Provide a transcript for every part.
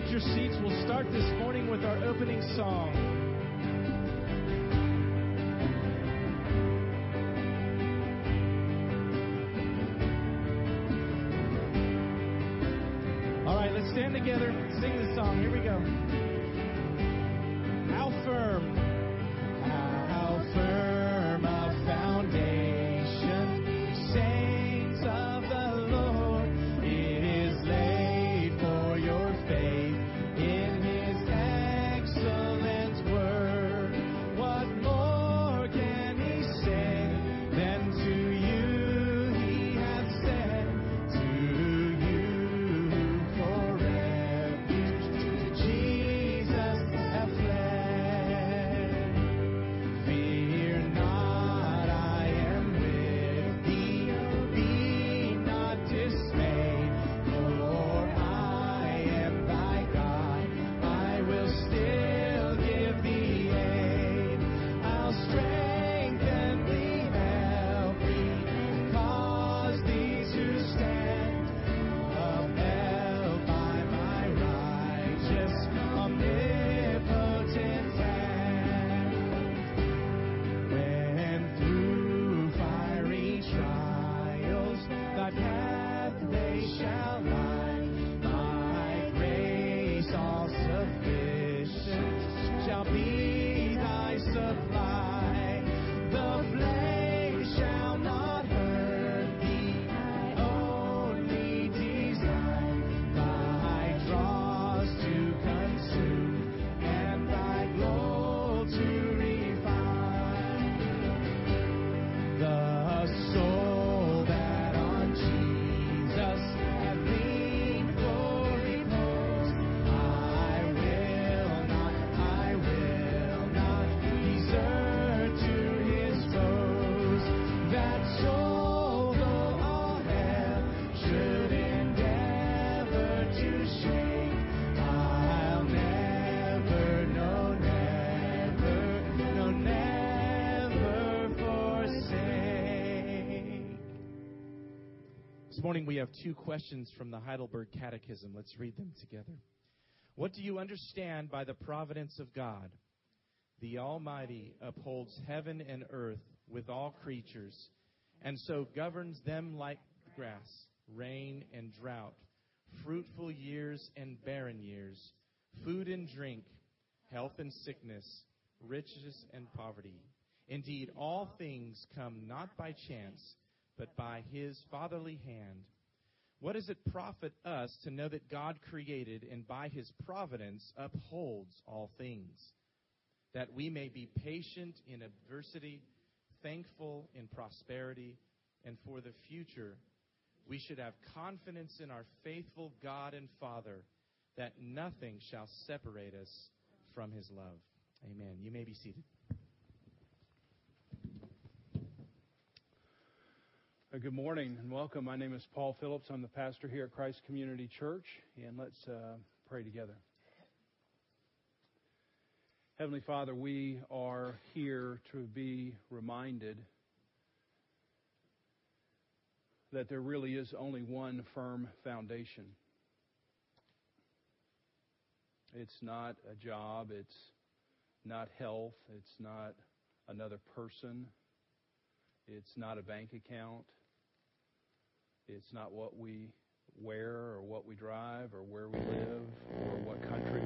get your seats. We'll start this morning with our opening song. All right, let's stand together, sing the song. Here we go. Morning we have two questions from the Heidelberg Catechism. Let's read them together. What do you understand by the providence of God? The Almighty upholds heaven and earth with all creatures, and so governs them like grass, rain and drought, fruitful years and barren years, food and drink, health and sickness, riches and poverty. Indeed, all things come not by chance, but by his fatherly hand. What does it profit us to know that God created and by his providence upholds all things? That we may be patient in adversity, thankful in prosperity, and for the future, we should have confidence in our faithful God and Father that nothing shall separate us from his love. Amen. You may be seated. Good morning and welcome. My name is Paul Phillips. I'm the pastor here at Christ Community Church, and let's uh, pray together. Heavenly Father, we are here to be reminded that there really is only one firm foundation. It's not a job, it's not health, it's not another person, it's not a bank account, it's not what we wear or what we drive or where we live or what country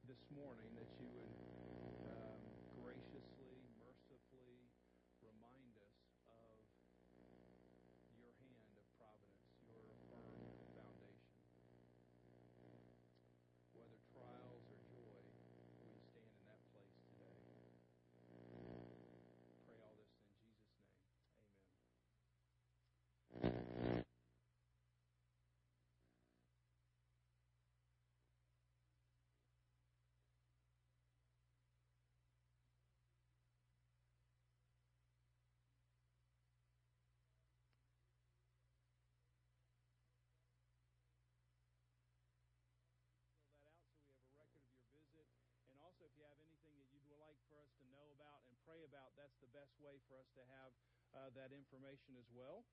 this morning that you would um, graciously, mercifully remind us of your hand of providence, your firm foundation. Whether trials or joy, we stand in that place today. Pray all this in Jesus' name. Amen. fill that out so we have a record of your visit. And also, if you have anything that you'd like for us to know about and pray about, that's the best way for us to have uh, that information as well.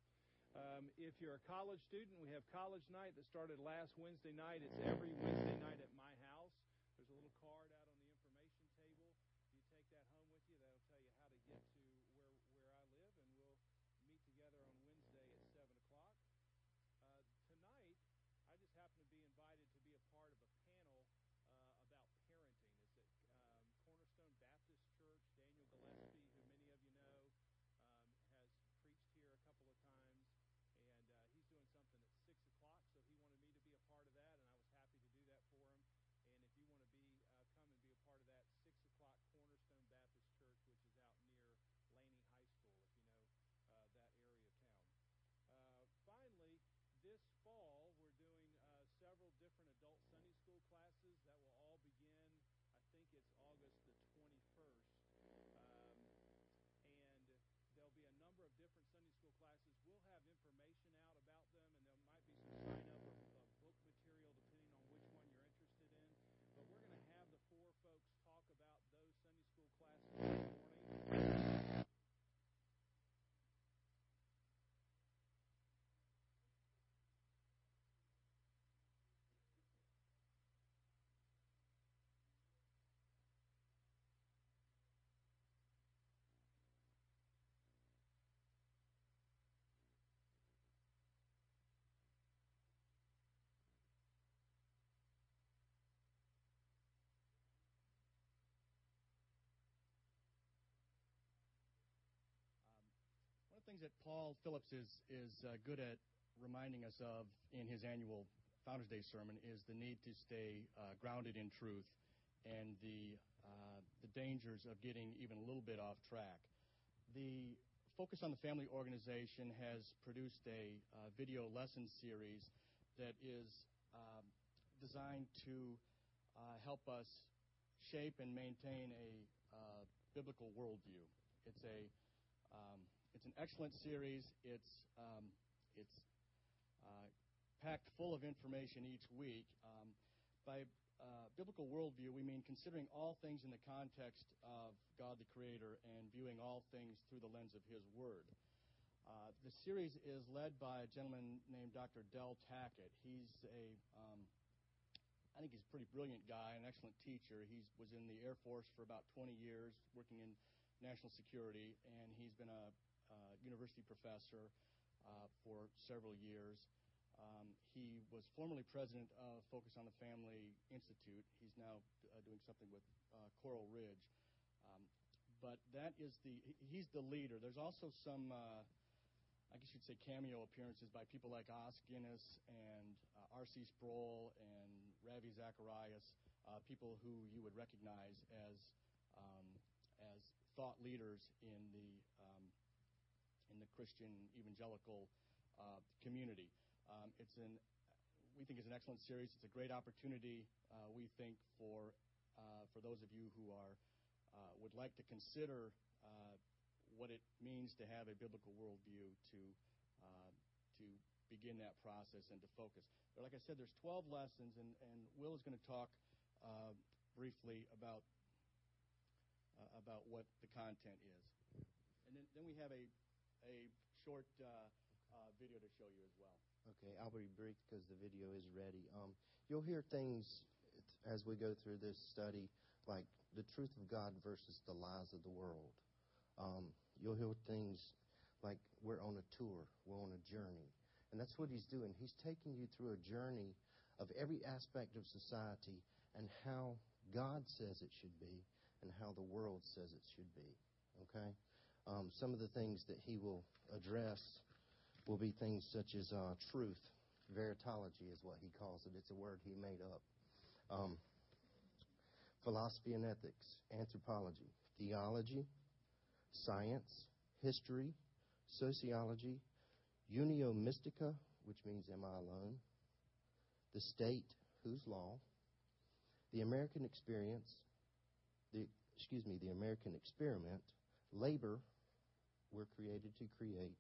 Um, if you're a college student, we have college night that started last Wednesday night. It's every Wednesday night at my house. There's a little card out on the information table. You take that home with you. That'll tell you how to get to where where I live, and we'll meet together on Wednesday at seven o'clock. Uh, tonight, I just happen to be invited to be a part of a panel uh, about parenting. It's at um, Cornerstone Baptist Church. Daniel Gillespie, who many of you know, um, has preached here a couple of times, and uh, he's doing something at six o'clock. So he wanted me to be a part of that, and I was happy to do that for him. And if you want to be uh, come and be a part of that, six o'clock Cornerstone Baptist Church, which is out near Laney High School, if you know uh, that area of town. Uh, finally, this fall, we're doing uh, several different adult Sunday school classes that will all begin, I think it's August the 21st. Um, and there'll be a number of different Sunday school classes. We'll have information out about them, and there might be some sign up of, of book material depending on which one you're interested in. But we're going to have the four folks talk about those Sunday school classes this morning. One of the things that Paul Phillips is is uh, good at reminding us of in his annual Founders Day sermon is the need to stay uh, grounded in truth and the uh, the dangers of getting even a little bit off track. The Focus on the Family organization has produced a uh, video lesson series that is um, designed to uh, help us shape and maintain a biblical worldview. It's a um, it's an excellent series. It's um, it's uh, packed full of information each week. Um, by uh, biblical worldview, we mean considering all things in the context of God the Creator and viewing all things through the lens of His Word. Uh, the series is led by a gentleman named Dr. Del Tackett. He's a, um, I think he's a pretty brilliant guy, an excellent teacher. He was in the Air Force for about 20 years, working in national security, and he's been a university professor uh, for several years. Um, he was formerly president of Focus on the Family Institute. He's now uh, doing something with uh, Coral Ridge. Um, but that is the he's the leader. There's also some, uh, I guess you'd say, cameo appearances by people like Os Guinness and uh, R.C. Sproul and Ravi Zacharias, people who you would recognize as um, as thought leaders in the in the Christian evangelical uh, community. Um, we think it's an excellent series. It's a great opportunity, uh, we think, for uh, for those of you who are would like to consider what it means to have a biblical worldview to to begin that process and to focus. Like I said, there's 12 lessons, and, Will is going to talk briefly about about what the content is. And then, then we have a a short uh, uh, video to show you as well. Okay, I'll be brief because the video is ready. Um, you'll hear things as we go through this study, like the truth of God versus the lies of the world. Um, you'll hear things like we're on a tour, we're on a journey. And that's what he's doing. He's taking you through a journey of every aspect of society and how God says it should be and how the world says it should be. Okay? Um, some of the things that he will address will be things such as uh, truth. Veritology is what he calls it. It's a word he made up. Um, philosophy and ethics, anthropology, theology, science, history, sociology, unio mystica, which means am I alone, the state, whose law, the American experience, the excuse me, the American experiment, labor, we're created to create,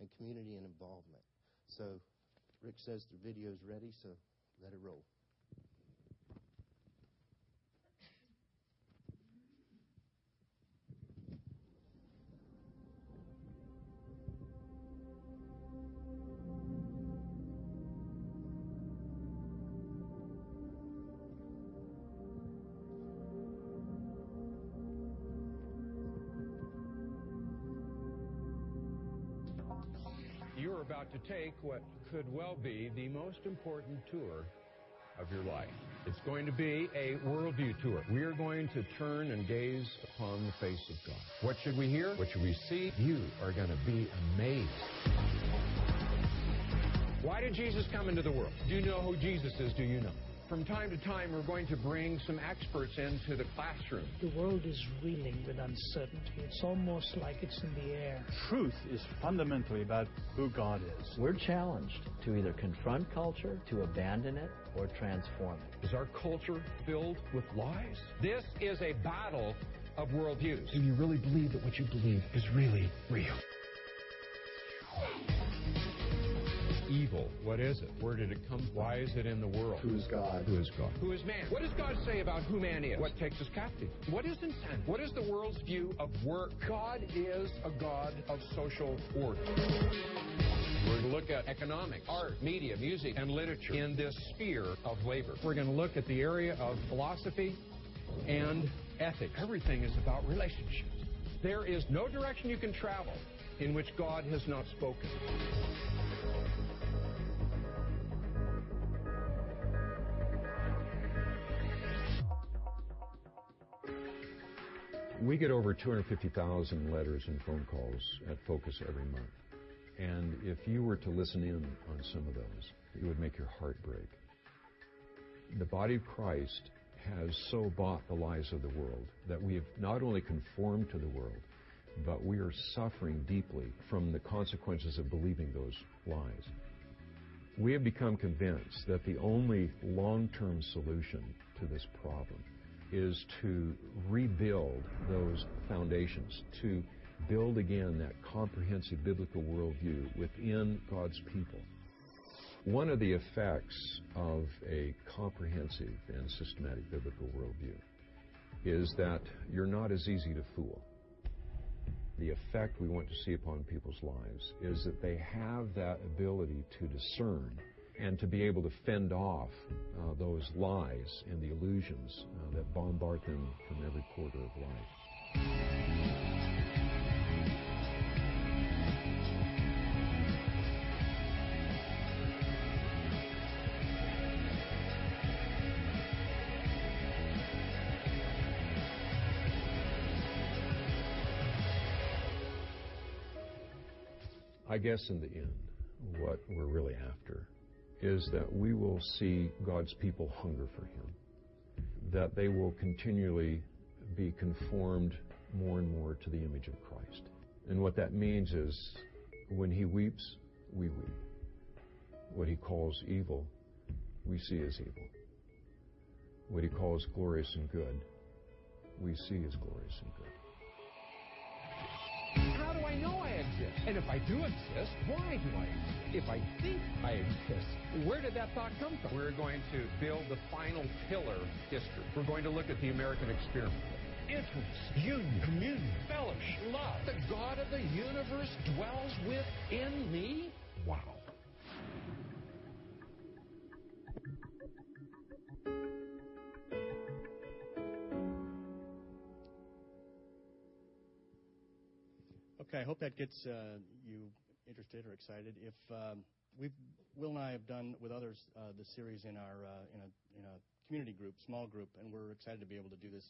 and community and involvement. So Rick says the video is ready, so let it roll. Well be the most important tour of your life. It's going to be a worldview tour. We are going to turn and gaze upon the face of God. What should we hear? What should we see? You are going to be amazed. Why did Jesus come into the world? Do you know who Jesus is? Do you know? From time to time, we're going to bring some experts into the classroom. The world is reeling with uncertainty. It's almost like it's in the air. Truth is fundamentally about who God is. We're challenged to either confront culture, to abandon it, or transform it. Is our culture filled with lies? This is a battle of worldviews. Do you really believe that what you believe is really real? Evil, what is it? Where did it come from? Why is it in the world? Who is God? Who is God? Who is man? What does God say about who man is? What takes us captive? What is intent? What is the world's view of work? God is a God of social order. We're going to look at economics, art, media, music, and literature in this sphere of labor. We're going to look at the area of philosophy and ethics. Everything is about relationships. There is no direction you can travel in which God has not spoken. We get over 250,000 letters and phone calls at Focus every month. And if you were to listen in on some of those, it would make your heart break. The body of Christ has so bought the lies of the world that we have not only conformed to the world, but we are suffering deeply from the consequences of believing those lies. We have become convinced that the only long term solution to this problem is to rebuild those foundations, to build again that comprehensive biblical worldview within God's people. One of the effects of a comprehensive and systematic biblical worldview is that you're not as easy to fool. The effect we want to see upon people's lives is that they have that ability to discern and to be able to fend off uh, those lies and the illusions uh, that bombard them from every quarter of life. I guess in the end, what we're really after is that we will see God's people hunger for Him, that they will continually be conformed more and more to the image of Christ. And what that means is when He weeps, we weep. What He calls evil, we see as evil. What He calls glorious and good, we see as glorious and good. How do I know I exist? And if I do exist, why do I exist? If I think I exist, where did that thought come from? We're going to build the final pillar history. We're going to look at the American experiment. Intimacy, union, communion, fellowship, love. The God of the universe dwells within me? Wow. Okay, I hope that gets uh, you interested or excited. If um, we've Will and I have done with others uh, the series in our uh, in a in a community group, small group, and we're excited to be able to do this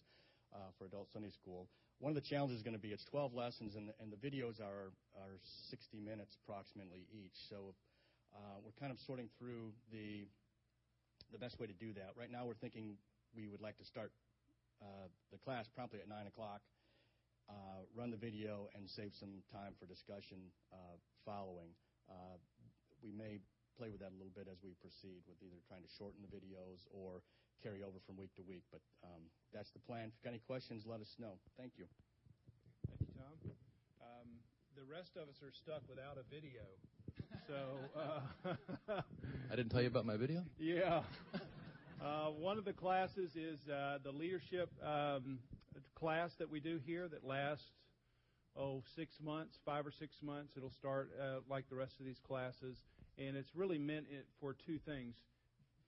uh, for adult Sunday school. One of the challenges is going to be it's 12 lessons, and the, and the videos are are 60 minutes approximately each. So uh, we're kind of sorting through the the best way to do that. Right now, we're thinking we would like to start uh, the class promptly at 9 o'clock, run the video, and save some time for discussion uh, following. Uh, we may play with that a little bit as we proceed with either trying to shorten the videos or carry over from week to week. But um, that's the plan. If you've got any questions, let us know. Thank you. Thank you, Tom. Um, the rest of us are stuck without a video. So uh, I didn't tell you about my video. Yeah. Uh, one of the classes is uh, the leadership um, class that we do here that lasts oh six months, five or six months. It'll start uh, like the rest of these classes, and it's really meant for two things.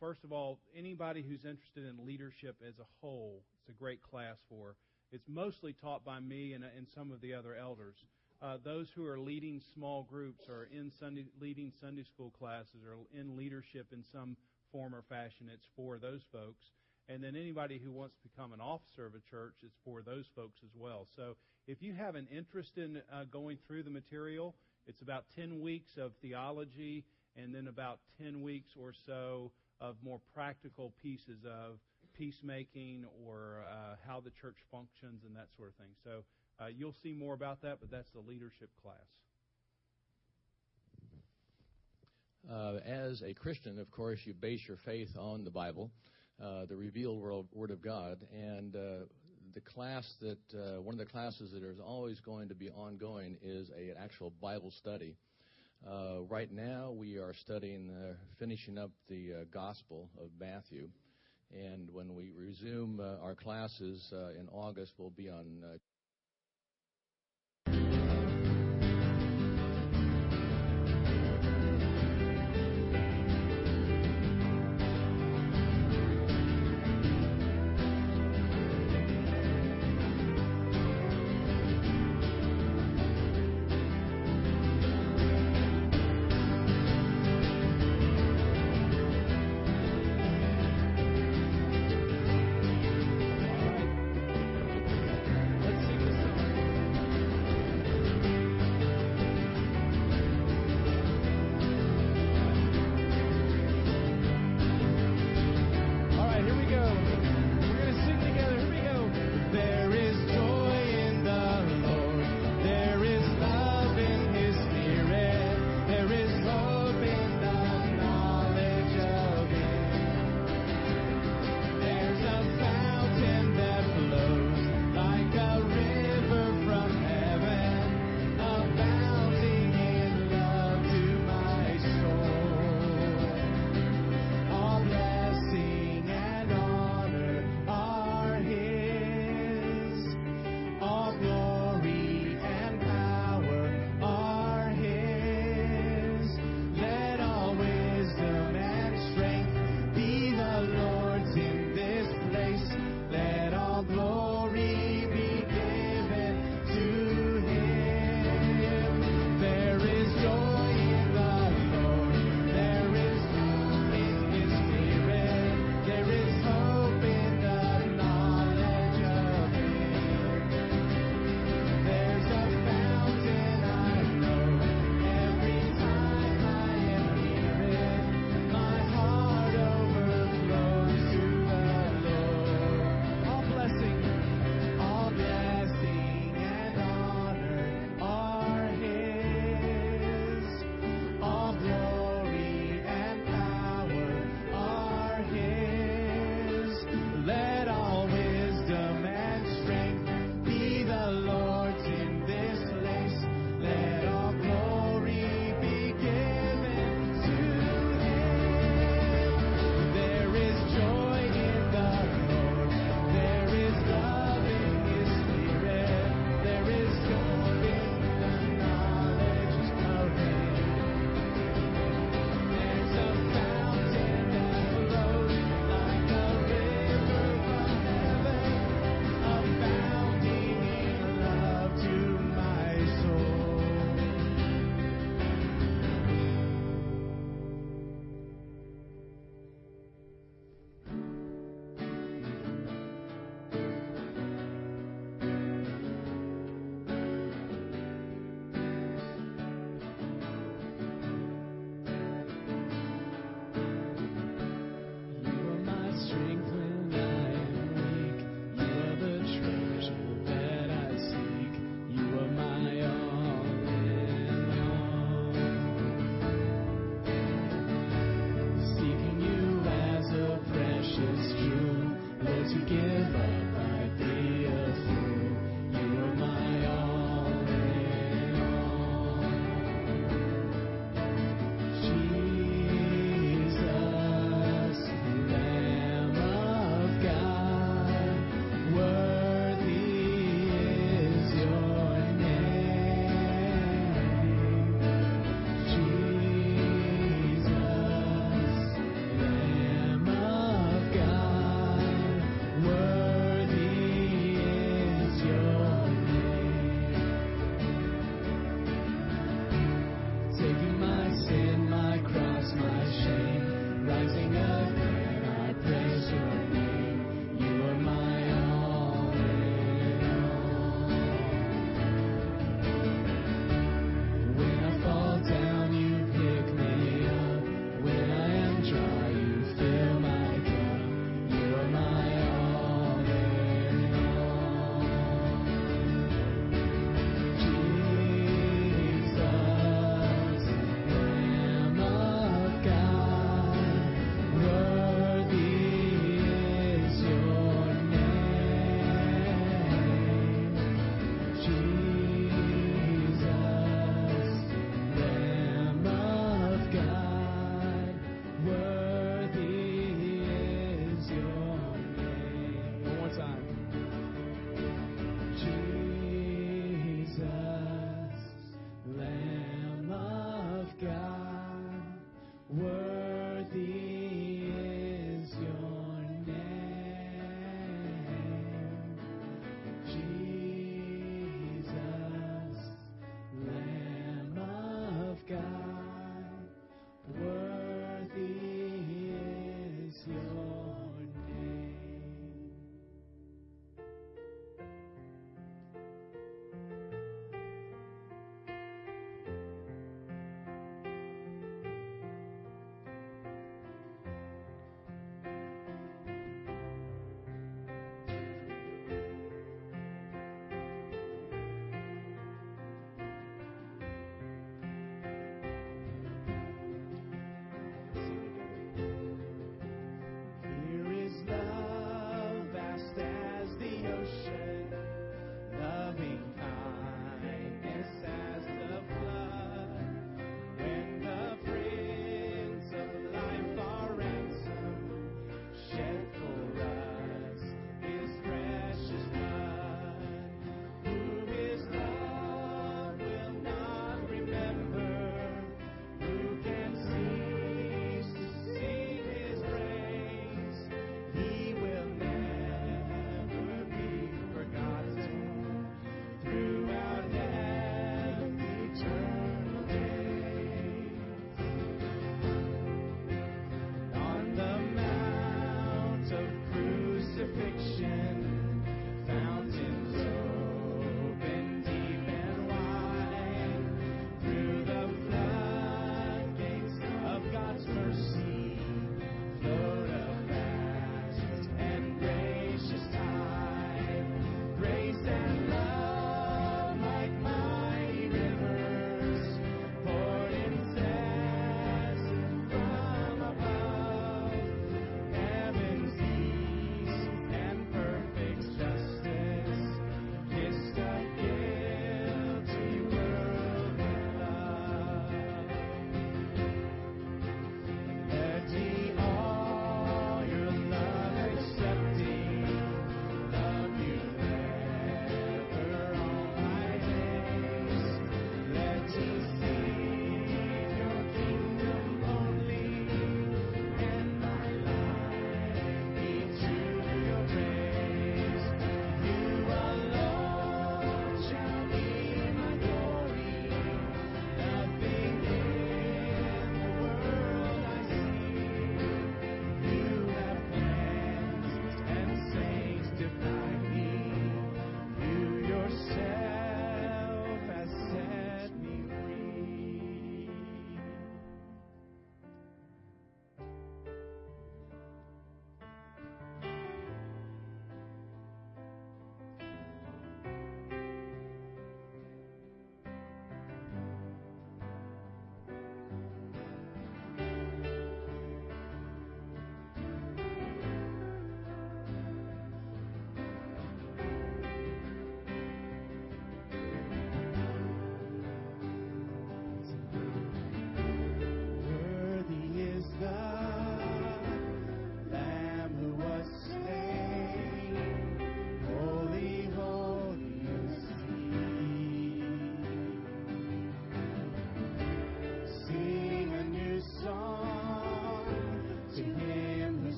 First of all, anybody who's interested in leadership as a whole, it's a great class for. It's mostly taught by me and, and some of the other elders. Uh, those who are leading small groups or in Sunday, leading Sunday school classes or in leadership in some form or fashion, it's for those folks. And then anybody who wants to become an officer of a church, is for those folks as well. So if you have an interest in uh, going through the material, it's about 10 weeks of theology and then about 10 weeks or so of more practical pieces of peacemaking or uh, how the church functions and that sort of thing. So uh, you'll see more about that, but that's the leadership class. Uh, as a Christian, of course, you base your faith on the Bible, uh, the revealed Word of God, and uh, the class that uh, one of the classes that is always going to be ongoing is a, an actual Bible study. Uh, right now, we are studying, uh, finishing up the Gospel of Matthew. And when we resume our classes in August, we'll be on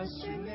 Jesus,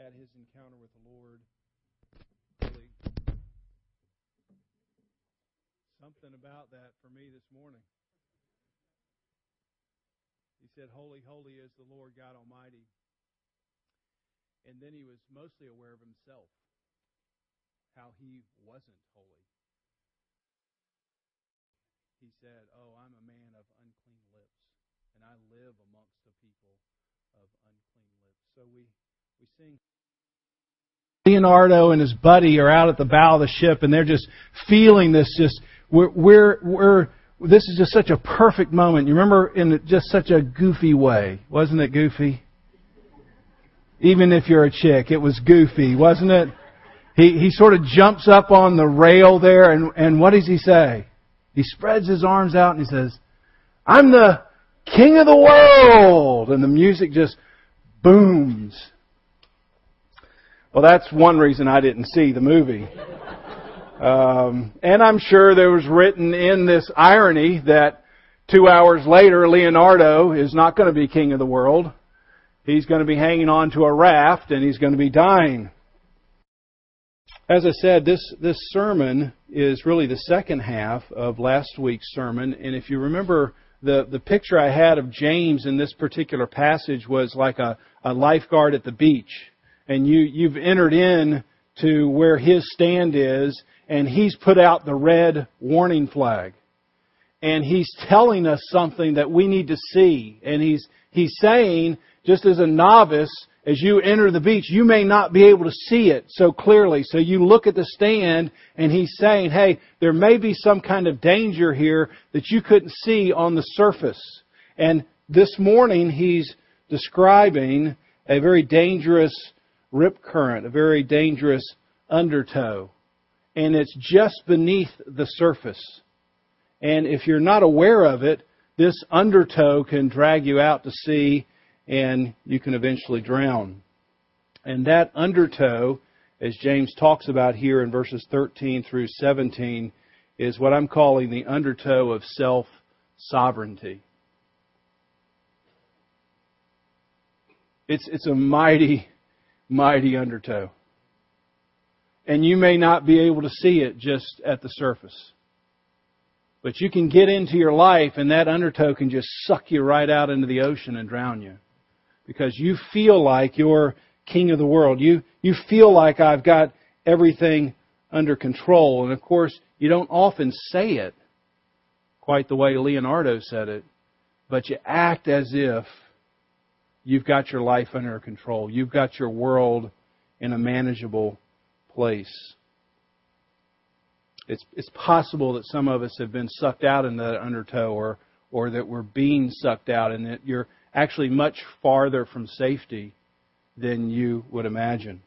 had his encounter with the Lord, really something about that for me this morning. He said, Holy, holy is the Lord God Almighty. And then he was mostly aware of himself, how he wasn't holy. He said, Oh, I'm a man of unclean lips, and I live amongst the people of unclean lips. So we, we sing. Leonardo and his buddy are out at the bow of the ship, and they're just feeling this. Just we're we're, we're this is just such a perfect moment. You remember in just such a goofy way, wasn't it goofy? Even if you're a chick, it was goofy, wasn't it? He he sort of jumps up on the rail there, and and what does he say? He spreads his arms out and he says, "I'm the king of the world," and the music just booms. Well, that's one reason I didn't see the movie. Um, and I'm sure there was written in this irony that two hours later, Leonardo is not going to be king of the world. He's going to be hanging on to a raft and he's going to be dying. As I said, this, this sermon is really the second half of last week's sermon. And if you remember, the, the picture I had of James in this particular passage was like a, a lifeguard at the beach. And you, you've entered in to where his stand is, and he's put out the red warning flag. And he's telling us something that we need to see. And he's, he's saying, just as a novice, as you enter the beach, you may not be able to see it so clearly. So you look at the stand and he's saying, hey, there may be some kind of danger here that you couldn't see on the surface. And this morning he's describing a very dangerous rip current, a very dangerous undertow. And it's just beneath the surface. And if you're not aware of it, this undertow can drag you out to sea and you can eventually drown. And that undertow, as James talks about here in verses 13 through 17, is what I'm calling the undertow of self sovereignty. It's, it's a mighty, mighty undertow. And you may not be able to see it just at the surface. But you can get into your life and that undertow can just suck you right out into the ocean and drown you. Because you feel like you're king of the world. You, you feel like I've got everything under control. And of course, you don't often say it. quite the way Leonardo said it, but you act as if you've got your life under control. You've got your world in a manageable place. It's, it's possible that some of us have been sucked out in that undertow or, or that we're being sucked out and that you're actually much farther from safety than you would imagine.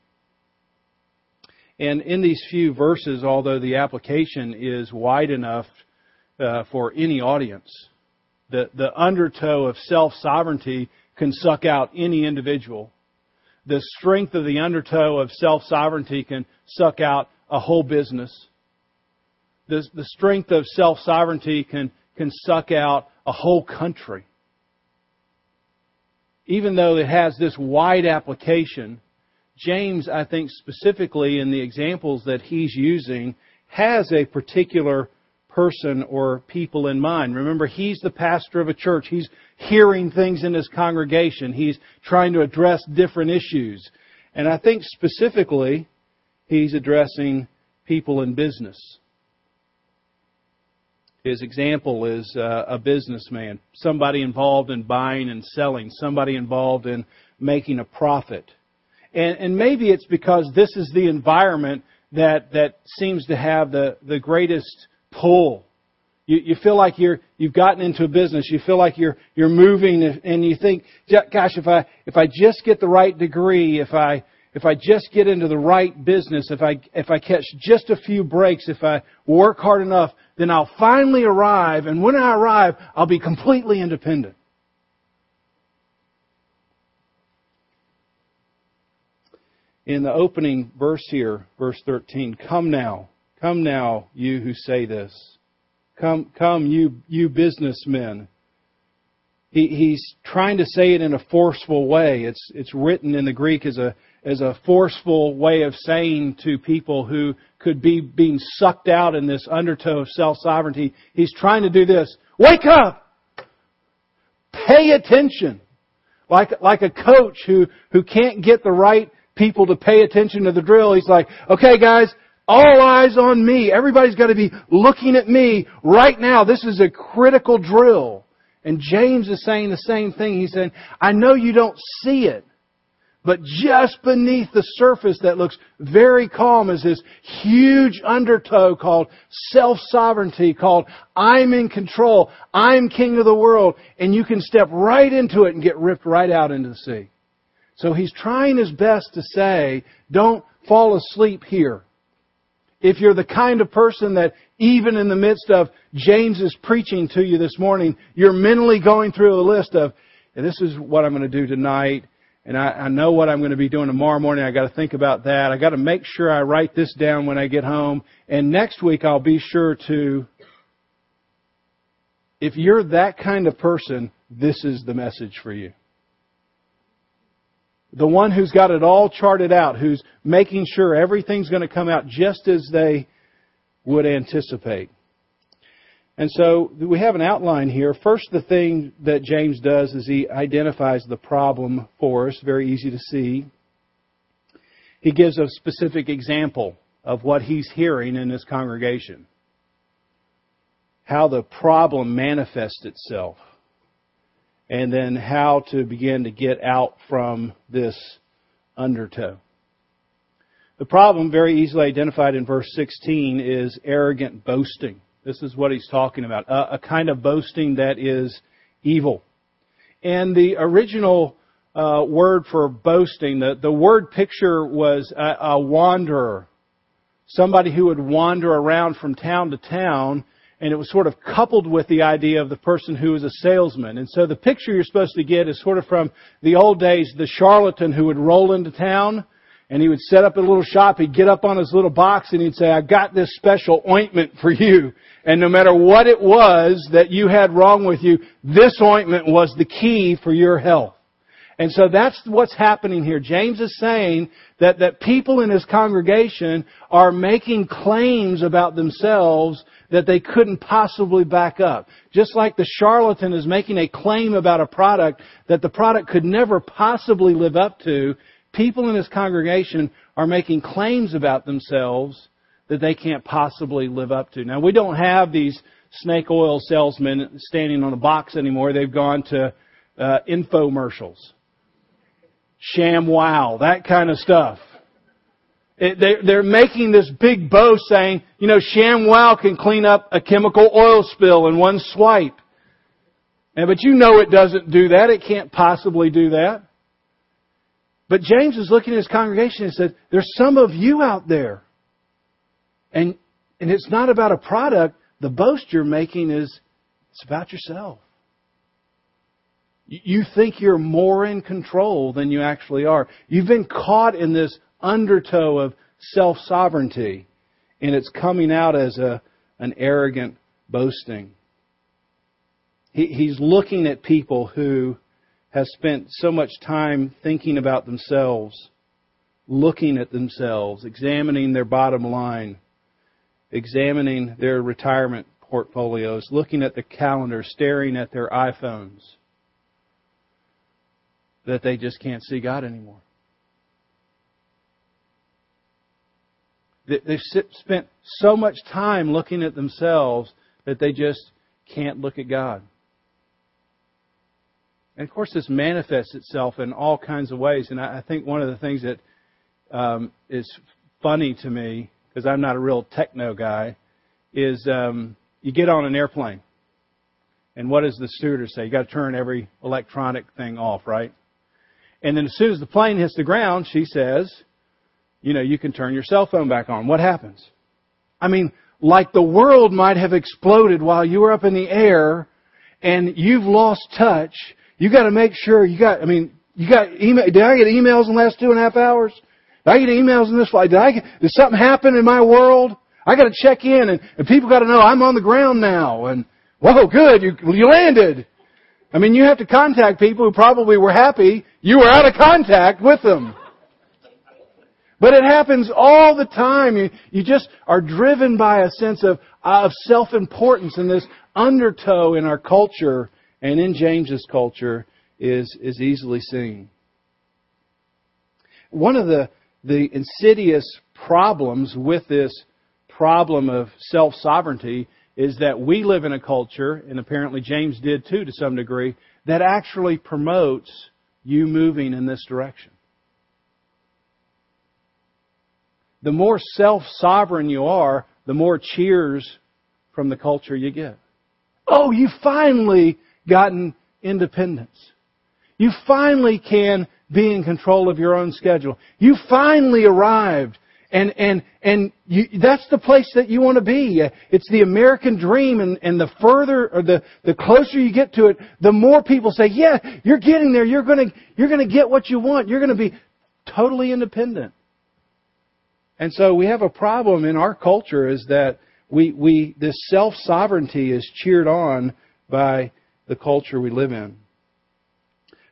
And in these few verses, although the application is wide enough uh, for any audience, the, the undertow of self sovereignty can suck out any individual. The strength of the undertow of self sovereignty can suck out a whole business. The, the strength of self sovereignty can, can suck out a whole country. Even though it has this wide application, James, I think specifically in the examples that he's using, has a particular person or people in mind. Remember, he's the pastor of a church. He's hearing things in his congregation. He's trying to address different issues. And I think specifically, he's addressing people in business. His example is uh, a businessman, somebody involved in buying and selling, somebody involved in making a profit. And, and maybe it's because this is the environment that, that seems to have the, the greatest pull. You, you feel like you're, you've gotten into a business. You feel like you're, you're moving and you think, gosh, if I, if I just get the right degree, if I, if I just get into the right business, if I, if I catch just a few breaks, if I work hard enough, then I'll finally arrive, and when I arrive, I'll be completely independent. In the opening verse here, verse 13, come now, come now, you who say this. Come, come, you, you businessmen. He, he's trying to say it in a forceful way. It's, it's written in the Greek as a, as a forceful way of saying to people who could be being sucked out in this undertow of self-sovereignty. He's trying to do this. Wake up! Pay attention! Like, like a coach who, who can't get the right people to pay attention to the drill. He's like, okay guys, all eyes on me. Everybody's got to be looking at me right now. This is a critical drill. And James is saying the same thing. He's saying, I know you don't see it, but just beneath the surface that looks very calm is this huge undertow called self-sovereignty, called I'm in control, I'm king of the world, and you can step right into it and get ripped right out into the sea. So he's trying his best to say, don't fall asleep here if you're the kind of person that even in the midst of James's preaching to you this morning, you're mentally going through a list of, this is what I'm going to do tonight, and I, I know what I'm going to be doing tomorrow morning. I got to think about that. I got to make sure I write this down when I get home, and next week I'll be sure to. If you're that kind of person, this is the message for you. The one who's got it all charted out, who's making sure everything's going to come out just as they would anticipate. And so we have an outline here. First, the thing that James does is he identifies the problem for us, very easy to see. He gives a specific example of what he's hearing in his congregation, how the problem manifests itself and then how to begin to get out from this undertow. The problem, very easily identified in verse 16, is arrogant boasting. This is what he's talking about. A, a kind of boasting that is evil. And the original uh, word for boasting, the, the word picture was a, a wanderer. Somebody who would wander around from town to town and it was sort of coupled with the idea of the person who was a salesman. And so the picture you're supposed to get is sort of from the old days, the charlatan who would roll into town and he would set up a little shop. He'd get up on his little box and he'd say, I got this special ointment for you. And no matter what it was that you had wrong with you, this ointment was the key for your health. And so that's what's happening here. James is saying that, that people in his congregation are making claims about themselves that they couldn't possibly back up. Just like the charlatan is making a claim about a product that the product could never possibly live up to, people in his congregation are making claims about themselves that they can't possibly live up to. Now we don't have these snake oil salesmen standing on a box anymore. They've gone to uh, infomercials, ShamWow, that kind of stuff. It, they, they're making this big boast saying, you know, ShamWow can clean up a chemical oil spill in one swipe. And, but you know it doesn't do that. It can't possibly do that. But James is looking at his congregation and said, there's some of you out there. And, and it's not about a product. The boast you're making is, it's about yourself. You think you're more in control than you actually are. You've been caught in this undertow of self sovereignty, and it's coming out as a, an arrogant boasting. He, he's looking at people who have spent so much time thinking about themselves, looking at themselves, examining their bottom line, examining their retirement portfolios, looking at the calendar, staring at their iPhones, that they just can't see God anymore. They've spent so much time looking at themselves that they just can't look at God. And of course, this manifests itself in all kinds of ways. And I think one of the things that um, is funny to me, because I'm not a real techno guy, is um, you get on an airplane. And what does the stewardess say? You got to turn every electronic thing off, right? And then as soon as the plane hits the ground, she says, you know, you can turn your cell phone back on. What happens? I mean, like the world might have exploded while you were up in the air and you've lost touch. You gotta make sure you got, I mean, you got email, did I get emails in the last two and a half hours? Did I get emails in this flight? Did I get, did something happen in my world? I gotta check in and, and people gotta know I'm on the ground now and, whoa, good, you, you landed. I mean, you have to contact people who probably were happy you were out of contact with them. But it happens all the time. You, you just are driven by a sense of, of self-importance and this undertow in our culture and in James's culture is, is easily seen. One of the, the insidious problems with this problem of self-sovereignty is that we live in a culture, and apparently James did too to some degree, that actually promotes you moving in this direction. the more self-sovereign you are, the more cheers from the culture you get. Oh, you finally gotten independence. You finally can be in control of your own schedule. You finally arrived. And, and, and you, that's the place that you want to be. It's the American dream and, and the further or the, the closer you get to it, the more people say, yeah, you're getting there. You're gonna, you're gonna get what you want. You're gonna be totally independent. And so we have a problem in our culture is that we, we, this self-sovereignty is cheered on by the culture we live in.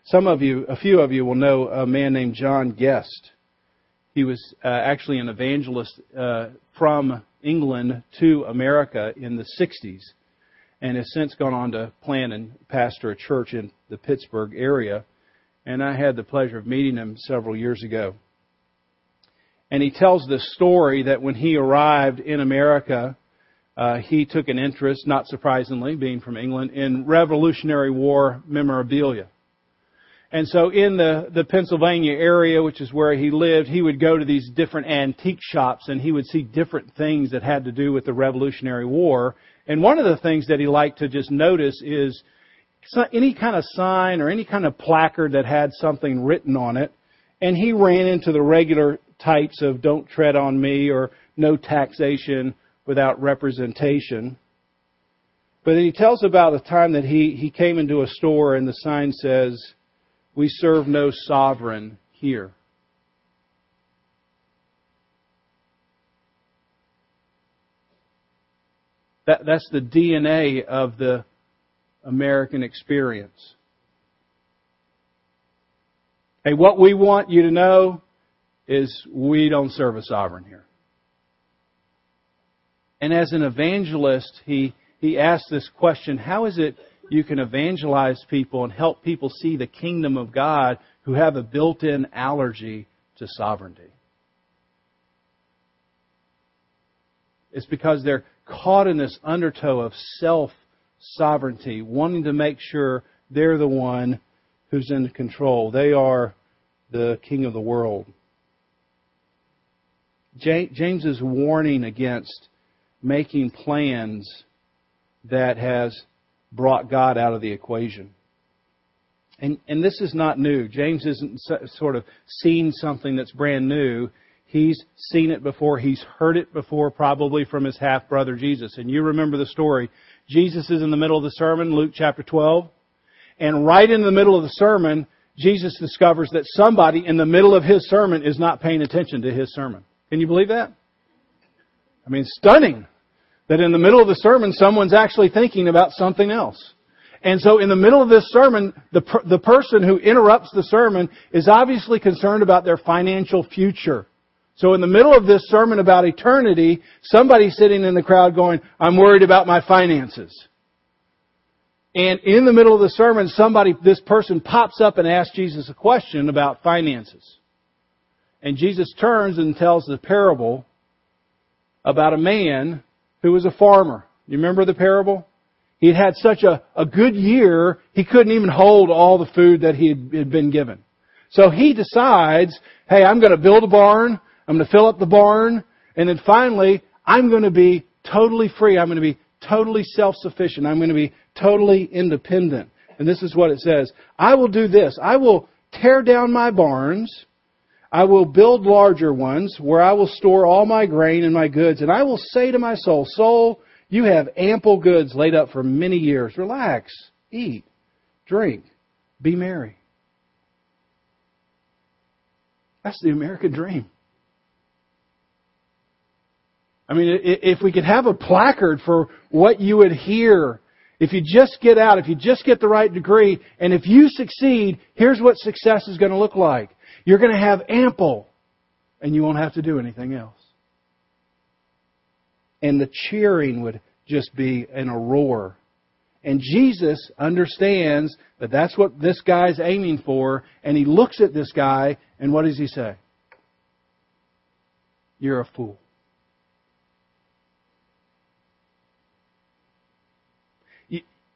Some of you, a few of you will know a man named John Guest. He was uh, actually an evangelist uh, from England to America in the 60s and has since gone on to plant and pastor a church in the Pittsburgh area. And I had the pleasure of meeting him several years ago. And he tells this story that when he arrived in America, uh, he took an interest, not surprisingly, being from England, in Revolutionary War memorabilia. And so in the, the Pennsylvania area, which is where he lived, he would go to these different antique shops and he would see different things that had to do with the Revolutionary War. And one of the things that he liked to just notice is any kind of sign or any kind of placard that had something written on it. And he ran into the regular types of don't tread on me or no taxation without representation. But he tells about a time that he, he came into a store and the sign says, We serve no sovereign here. That, that's the DNA of the American experience. Hey, what we want you to know is we don't serve a sovereign here. And as an evangelist, he, he asked this question How is it you can evangelize people and help people see the kingdom of God who have a built in allergy to sovereignty? It's because they're caught in this undertow of self sovereignty, wanting to make sure they're the one who's in control. They are the king of the world. James is warning against making plans that has brought God out of the equation. And, and this is not new. James isn't sort of seen something that's brand new. He's seen it before. He's heard it before, probably from his half brother Jesus. And you remember the story. Jesus is in the middle of the sermon, Luke chapter 12. And right in the middle of the sermon, Jesus discovers that somebody in the middle of his sermon is not paying attention to his sermon. Can you believe that? I mean, stunning that in the middle of the sermon, someone's actually thinking about something else. And so in the middle of this sermon, the, the person who interrupts the sermon is obviously concerned about their financial future. So in the middle of this sermon about eternity, somebody's sitting in the crowd going, I'm worried about my finances. And in the middle of the sermon, somebody, this person pops up and asks Jesus a question about finances. And Jesus turns and tells the parable about a man who was a farmer. You remember the parable? He'd had such a, a good year, he couldn't even hold all the food that he had been given. So he decides, hey, I'm going to build a barn, I'm going to fill up the barn, and then finally, I'm going to be totally free. I'm going to be totally self-sufficient. I'm going to be totally independent. And this is what it says. I will do this. I will tear down my barns. I will build larger ones where I will store all my grain and my goods. And I will say to my soul, soul, you have ample goods laid up for many years. Relax, eat, drink, be merry. That's the American dream. I mean, if we could have a placard for what you would hear, if you just get out, if you just get the right degree, and if you succeed, here's what success is going to look like. You're going to have ample, and you won't have to do anything else and the cheering would just be in a roar. And Jesus understands that that's what this guy's aiming for, and he looks at this guy, and what does he say? You're a fool.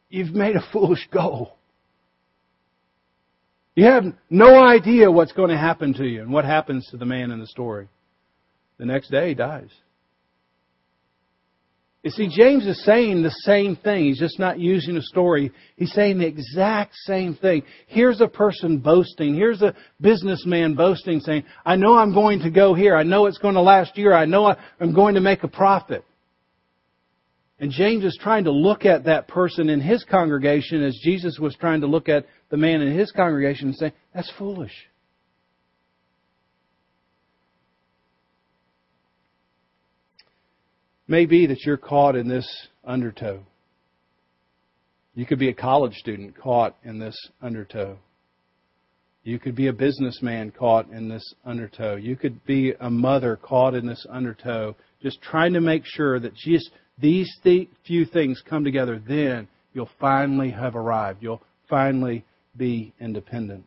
You've made a foolish goal. You have no idea what's going to happen to you and what happens to the man in the story. The next day he dies. You see, James is saying the same thing. He's just not using a story. He's saying the exact same thing. Here's a person boasting. Here's a businessman boasting, saying, I know I'm going to go here. I know it's going to last year. I know I'm going to make a profit. And James is trying to look at that person in his congregation as Jesus was trying to look at the man in his congregation and say, that's foolish. may be that you're caught in this undertow. You could be a college student caught in this undertow. You could be a businessman caught in this undertow. You could be a mother caught in this undertow, just trying to make sure that just these th- few things come together. Then you'll finally have arrived. You'll finally be independent.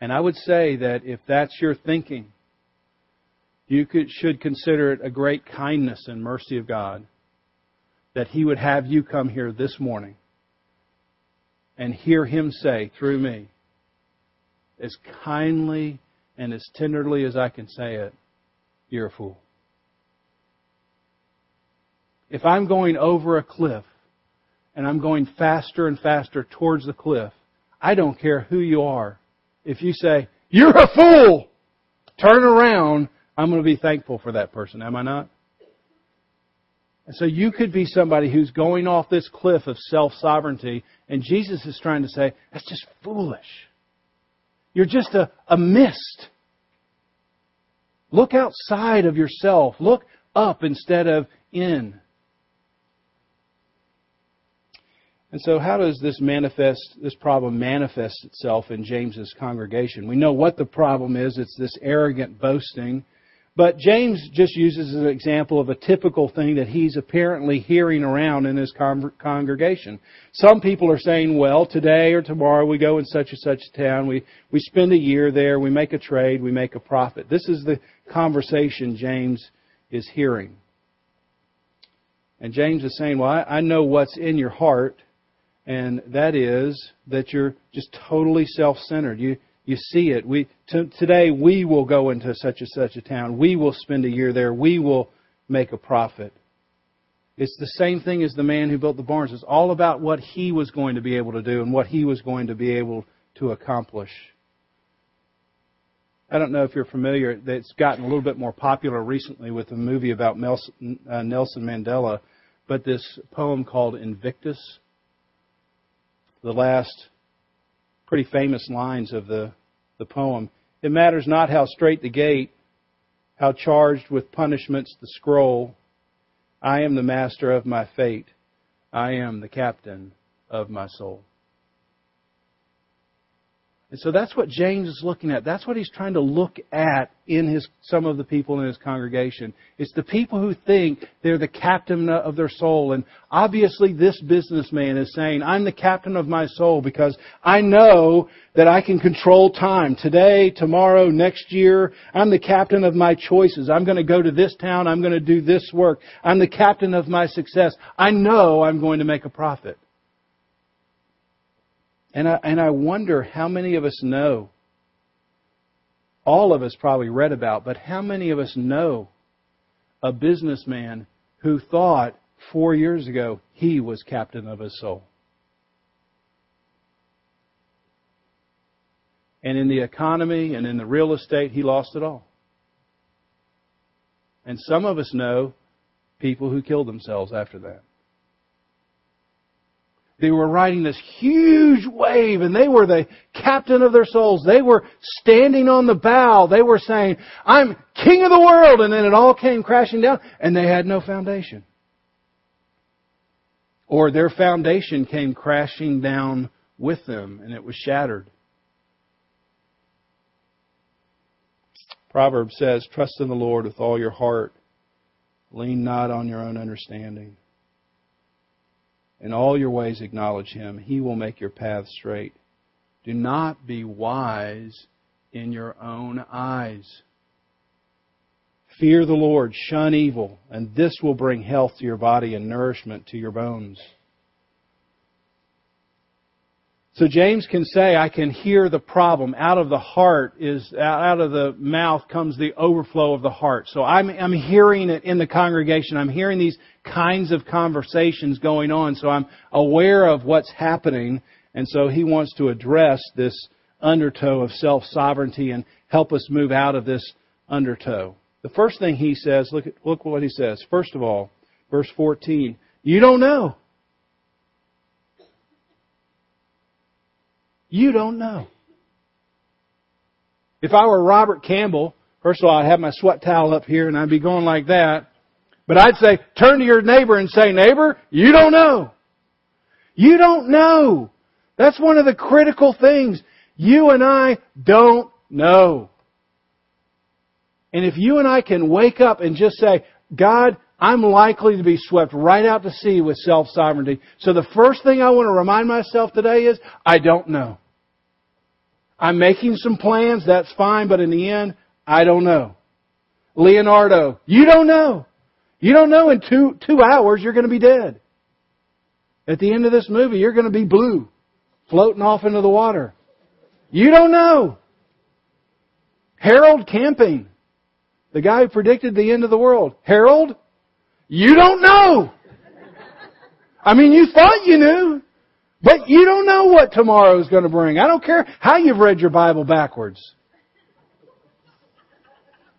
And I would say that if that's your thinking, you could, should consider it a great kindness and mercy of God that He would have you come here this morning and hear Him say through me, as kindly and as tenderly as I can say it, you're a fool. If I'm going over a cliff and I'm going faster and faster towards the cliff, I don't care who you are. If you say, You're a fool! Turn around I'm going to be thankful for that person, am I not? And so you could be somebody who's going off this cliff of self sovereignty, and Jesus is trying to say, that's just foolish. You're just a, a mist. Look outside of yourself. Look up instead of in. And so, how does this manifest, this problem manifest itself in James's congregation? We know what the problem is. It's this arrogant boasting but James just uses an example of a typical thing that he's apparently hearing around in his con- congregation. Some people are saying, well, today or tomorrow we go in such and such a town, we, we spend a year there, we make a trade, we make a profit. This is the conversation James is hearing. And James is saying, Well, I, I know what's in your heart, and that is that you're just totally self centered. You, you see it. We, t- today, we will go into such and such a town. We will spend a year there. We will make a profit. It's the same thing as the man who built the barns. It's all about what he was going to be able to do and what he was going to be able to accomplish. I don't know if you're familiar, it's gotten a little bit more popular recently with a movie about uh, Nelson Mandela, but this poem called Invictus, the last pretty famous lines of the, the poem. It matters not how strait the gate, how charged with punishments the scroll, I am the master of my fate. I am the captain of my soul. And so that's what James is looking at. That's what he's trying to look at in his, some of the people in his congregation. It's the people who think they're the captain of their soul. And obviously this businessman is saying, I'm the captain of my soul because I know that I can control time. Today, tomorrow, next year, I'm the captain of my choices. I'm going to go to this town. I'm going to do this work. I'm the captain of my success. I know I'm going to make a profit. And I, and I wonder how many of us know, all of us probably read about, but how many of us know a businessman who thought four years ago he was captain of his soul? And in the economy and in the real estate, he lost it all. And some of us know people who killed themselves after that. They were riding this huge wave and they were the captain of their souls. They were standing on the bow. They were saying, I'm king of the world. And then it all came crashing down and they had no foundation. Or their foundation came crashing down with them and it was shattered. Proverbs says, Trust in the Lord with all your heart. Lean not on your own understanding. In all your ways acknowledge him. He will make your path straight. Do not be wise in your own eyes. Fear the Lord, shun evil, and this will bring health to your body and nourishment to your bones. So James can say, I can hear the problem. Out of the heart is, out of the mouth comes the overflow of the heart. So I'm, I'm hearing it in the congregation. I'm hearing these kinds of conversations going on. So I'm aware of what's happening. And so he wants to address this undertow of self-sovereignty and help us move out of this undertow. The first thing he says, look, at, look what he says. First of all, verse 14, you don't know. You don't know. If I were Robert Campbell, first of all, I'd have my sweat towel up here and I'd be going like that. But I'd say, turn to your neighbor and say, neighbor, you don't know. You don't know. That's one of the critical things. You and I don't know. And if you and I can wake up and just say, God, I'm likely to be swept right out to sea with self-sovereignty. So the first thing I want to remind myself today is, I don't know. I'm making some plans, that's fine, but in the end, I don't know. Leonardo, you don't know. You don't know in two, two hours you're going to be dead. At the end of this movie, you're going to be blue, floating off into the water. You don't know. Harold Camping, the guy who predicted the end of the world. Harold, you don't know. I mean, you thought you knew. But you don't know what tomorrow is going to bring. I don't care how you've read your Bible backwards.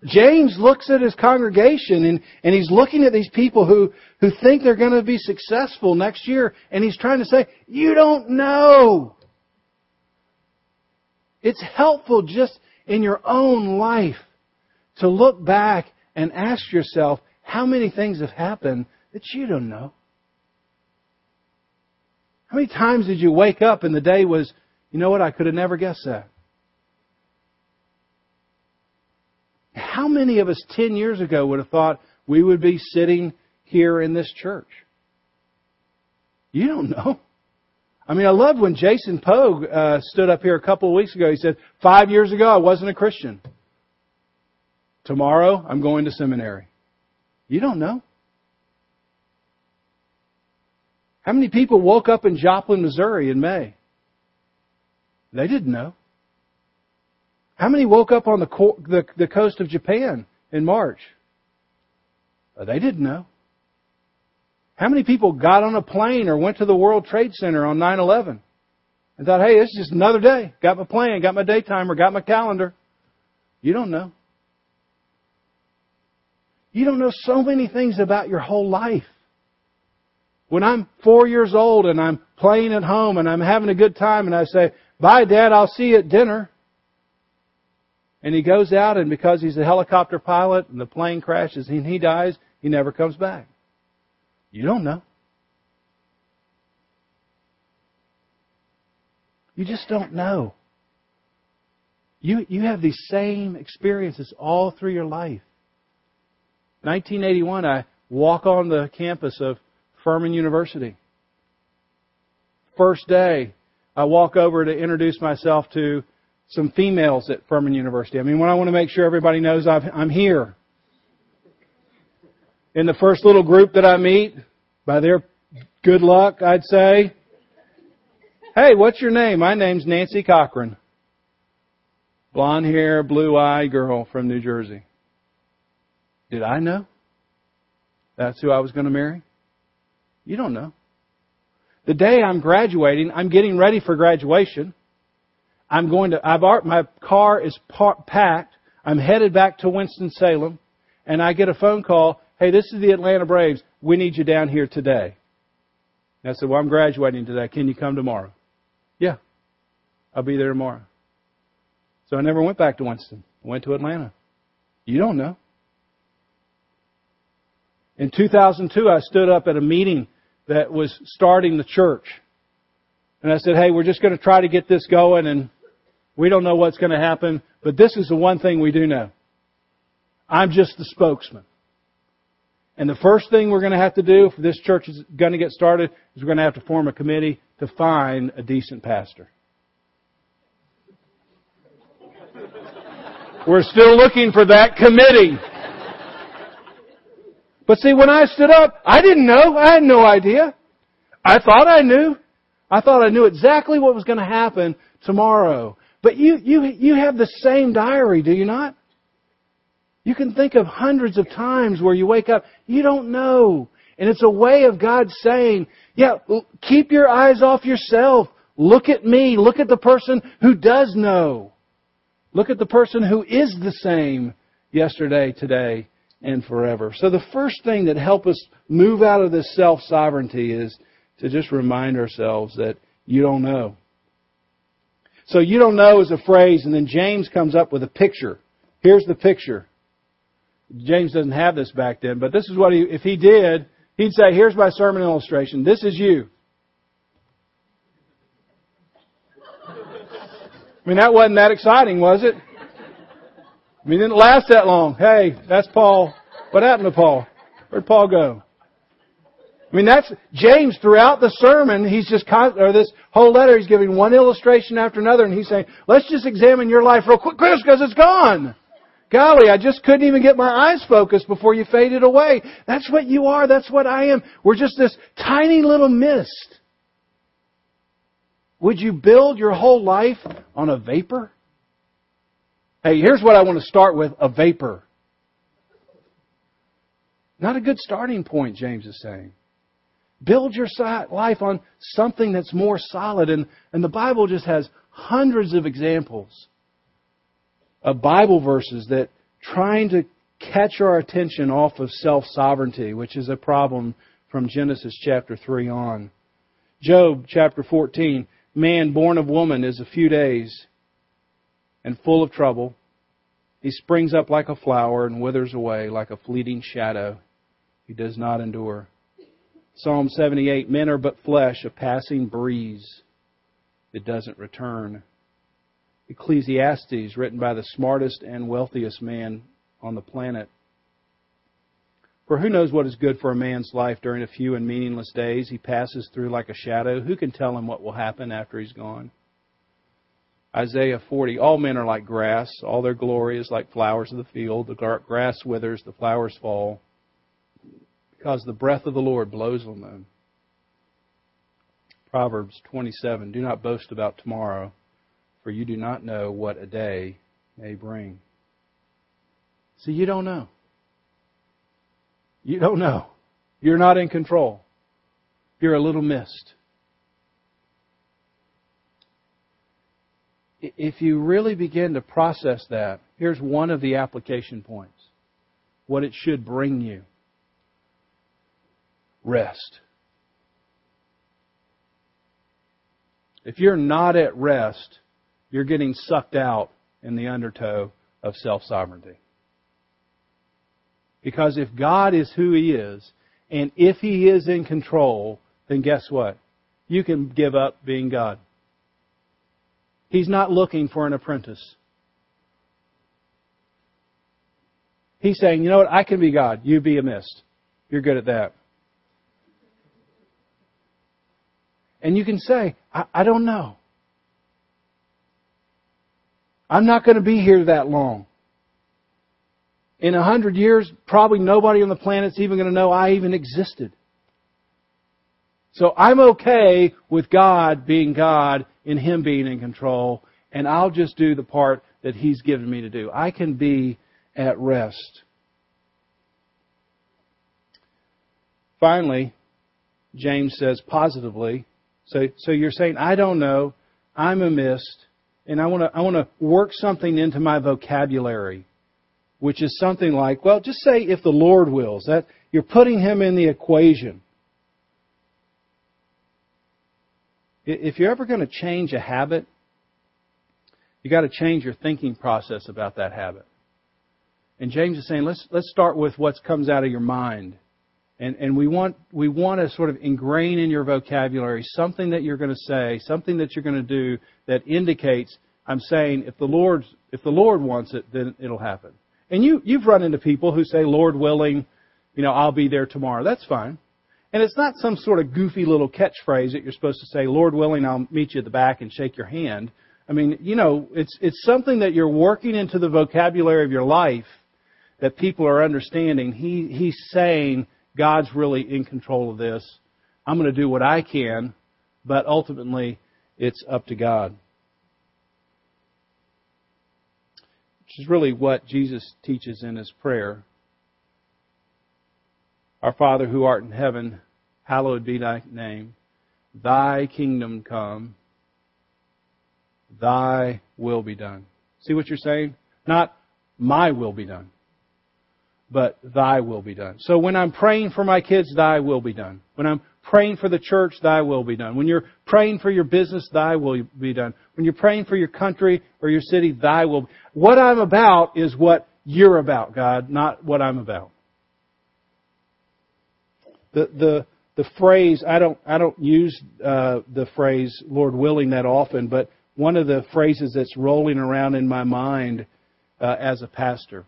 James looks at his congregation and, and he's looking at these people who, who think they're going to be successful next year and he's trying to say, you don't know. It's helpful just in your own life to look back and ask yourself how many things have happened that you don't know. How many times did you wake up and the day was, you know what, I could have never guessed that? How many of us 10 years ago would have thought we would be sitting here in this church? You don't know. I mean, I loved when Jason Pogue uh, stood up here a couple of weeks ago. He said, Five years ago, I wasn't a Christian. Tomorrow, I'm going to seminary. You don't know. How many people woke up in Joplin, Missouri in May? They didn't know. How many woke up on the, co- the, the coast of Japan in March? Uh, they didn't know. How many people got on a plane or went to the World Trade Center on 9 11 and thought, hey, it's just another day. Got my plan, got my day timer, got my calendar. You don't know. You don't know so many things about your whole life. When I'm four years old and I'm playing at home and I'm having a good time and I say, bye dad, I'll see you at dinner. And he goes out and because he's a helicopter pilot and the plane crashes and he dies, he never comes back. You don't know. You just don't know. You, you have these same experiences all through your life. 1981, I walk on the campus of Furman University. First day, I walk over to introduce myself to some females at Furman University. I mean, when I want to make sure everybody knows i am here. In the first little group that I meet, by their good luck, I'd say, Hey, what's your name? My name's Nancy Cochran. Blonde hair, blue eye girl from New Jersey. Did I know? That's who I was going to marry? You don't know. The day I'm graduating, I'm getting ready for graduation. I'm going to, I've, my car is packed. I'm headed back to Winston-Salem and I get a phone call. Hey, this is the Atlanta Braves. We need you down here today. And I said, well, I'm graduating today. Can you come tomorrow? Yeah, I'll be there tomorrow. So I never went back to Winston. I went to Atlanta. You don't know. In 2002, I stood up at a meeting that was starting the church. And I said, hey, we're just going to try to get this going and we don't know what's going to happen, but this is the one thing we do know. I'm just the spokesman. And the first thing we're going to have to do if this church is going to get started is we're going to have to form a committee to find a decent pastor. We're still looking for that committee. But see, when I stood up, I didn't know. I had no idea. I thought I knew. I thought I knew exactly what was going to happen tomorrow. But you, you, you have the same diary, do you not? You can think of hundreds of times where you wake up, you don't know. And it's a way of God saying, yeah, keep your eyes off yourself. Look at me. Look at the person who does know. Look at the person who is the same yesterday, today, and forever. So the first thing that helps us move out of this self-sovereignty is to just remind ourselves that you don't know. So you don't know is a phrase, and then James comes up with a picture. Here's the picture. James doesn't have this back then, but this is what he, if he did, he'd say, here's my sermon illustration. This is you. I mean, that wasn't that exciting, was it? I mean, it didn't last that long. Hey, that's Paul. What happened to Paul? Where'd Paul go? I mean, that's James throughout the sermon. He's just or this whole letter. He's giving one illustration after another, and he's saying, "Let's just examine your life real quick, Chris, because it's gone." Golly, I just couldn't even get my eyes focused before you faded away. That's what you are. That's what I am. We're just this tiny little mist. Would you build your whole life on a vapor? Hey, here's what I want to start with a vapor. Not a good starting point, James is saying. Build your life on something that's more solid. And, and the Bible just has hundreds of examples of Bible verses that trying to catch our attention off of self sovereignty, which is a problem from Genesis chapter 3 on. Job chapter 14 Man born of woman is a few days and full of trouble. He springs up like a flower and withers away like a fleeting shadow. He does not endure. Psalm 78 Men are but flesh, a passing breeze. that doesn't return. Ecclesiastes, written by the smartest and wealthiest man on the planet. For who knows what is good for a man's life during a few and meaningless days he passes through like a shadow? Who can tell him what will happen after he's gone? Isaiah 40 All men are like grass, all their glory is like flowers of the field. The grass withers, the flowers fall, because the breath of the Lord blows on them. Proverbs 27 Do not boast about tomorrow, for you do not know what a day may bring. See, you don't know. You don't know. You're not in control. You're a little mist. If you really begin to process that, here's one of the application points what it should bring you rest. If you're not at rest, you're getting sucked out in the undertow of self sovereignty. Because if God is who He is, and if He is in control, then guess what? You can give up being God. He's not looking for an apprentice. He's saying, you know what, I can be God. You be a mist. You're good at that. And you can say, I, I don't know. I'm not going to be here that long. In a hundred years, probably nobody on the planet's even going to know I even existed. So I'm okay with God being God and Him being in control, and I'll just do the part that He's given me to do. I can be at rest. Finally, James says positively, so, so you're saying, I don't know, I'm a mist, and I want to I want to work something into my vocabulary, which is something like, well, just say if the Lord wills. That you're putting him in the equation. If you're ever going to change a habit, you got to change your thinking process about that habit. And James is saying, let's let's start with what comes out of your mind. And, and we want we want to sort of ingrain in your vocabulary something that you're going to say, something that you're going to do that indicates I'm saying if the Lord if the Lord wants it, then it'll happen. And you you've run into people who say, Lord willing, you know, I'll be there tomorrow. That's fine. And it's not some sort of goofy little catchphrase that you're supposed to say, Lord willing, I'll meet you at the back and shake your hand. I mean, you know, it's it's something that you're working into the vocabulary of your life that people are understanding. He he's saying God's really in control of this. I'm going to do what I can, but ultimately it's up to God. Which is really what Jesus teaches in his prayer. Our Father who art in heaven, hallowed be thy name. Thy kingdom come. Thy will be done. See what you're saying? Not my will be done but thy will be done. So when I'm praying for my kids, thy will be done. When I'm praying for the church, thy will be done. When you're praying for your business, thy will be done. When you're praying for your country or your city, thy will. Be. What I'm about is what you're about, God, not what I'm about. The the the phrase I don't I don't use uh, the phrase Lord willing that often, but one of the phrases that's rolling around in my mind uh, as a pastor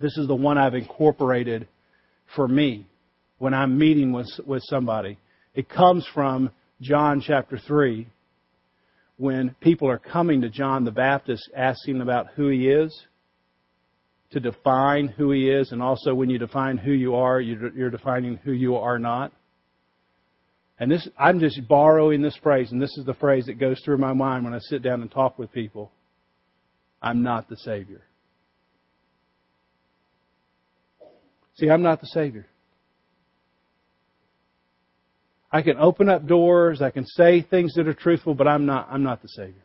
this is the one I've incorporated for me when I'm meeting with, with somebody. It comes from John chapter 3 when people are coming to John the Baptist asking about who he is, to define who he is, and also when you define who you are, you're defining who you are not. And this, I'm just borrowing this phrase, and this is the phrase that goes through my mind when I sit down and talk with people. I'm not the Savior. See, I'm not the Savior. I can open up doors, I can say things that are truthful, but I'm not I'm not the Savior.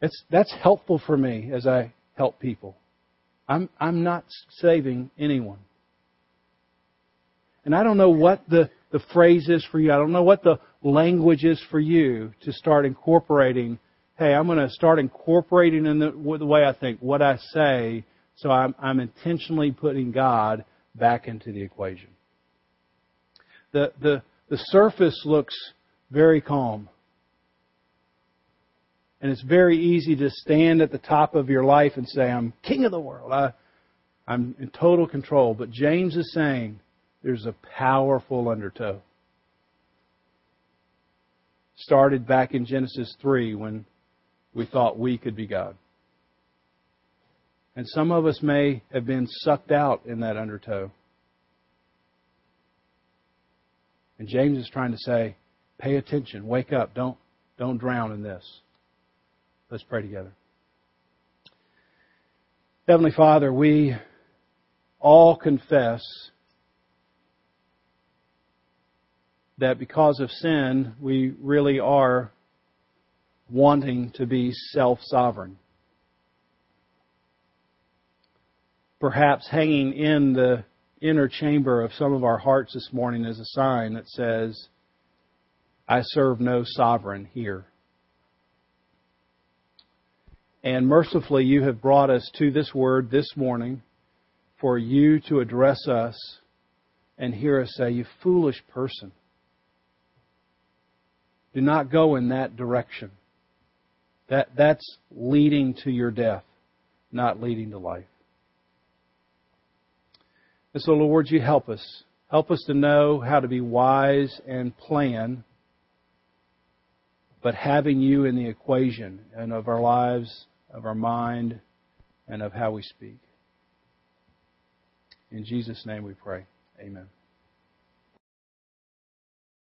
It's that's helpful for me as I help people. I'm I'm not saving anyone. And I don't know what the, the phrase is for you. I don't know what the language is for you to start incorporating. Hey, I'm going to start incorporating in the, the way I think, what I say, so I'm, I'm intentionally putting God back into the equation. The, the, the surface looks very calm. And it's very easy to stand at the top of your life and say, I'm king of the world. I, I'm in total control. But James is saying there's a powerful undertow. Started back in Genesis 3 when we thought we could be God. And some of us may have been sucked out in that undertow. And James is trying to say, pay attention, wake up, don't, don't drown in this. Let's pray together. Heavenly Father, we all confess that because of sin, we really are wanting to be self sovereign. Perhaps hanging in the inner chamber of some of our hearts this morning is a sign that says, I serve no sovereign here. And mercifully, you have brought us to this word this morning for you to address us and hear us say, You foolish person. Do not go in that direction. That, that's leading to your death, not leading to life. And so, Lord, you help us. Help us to know how to be wise and plan, but having you in the equation and of our lives, of our mind, and of how we speak. In Jesus' name we pray. Amen.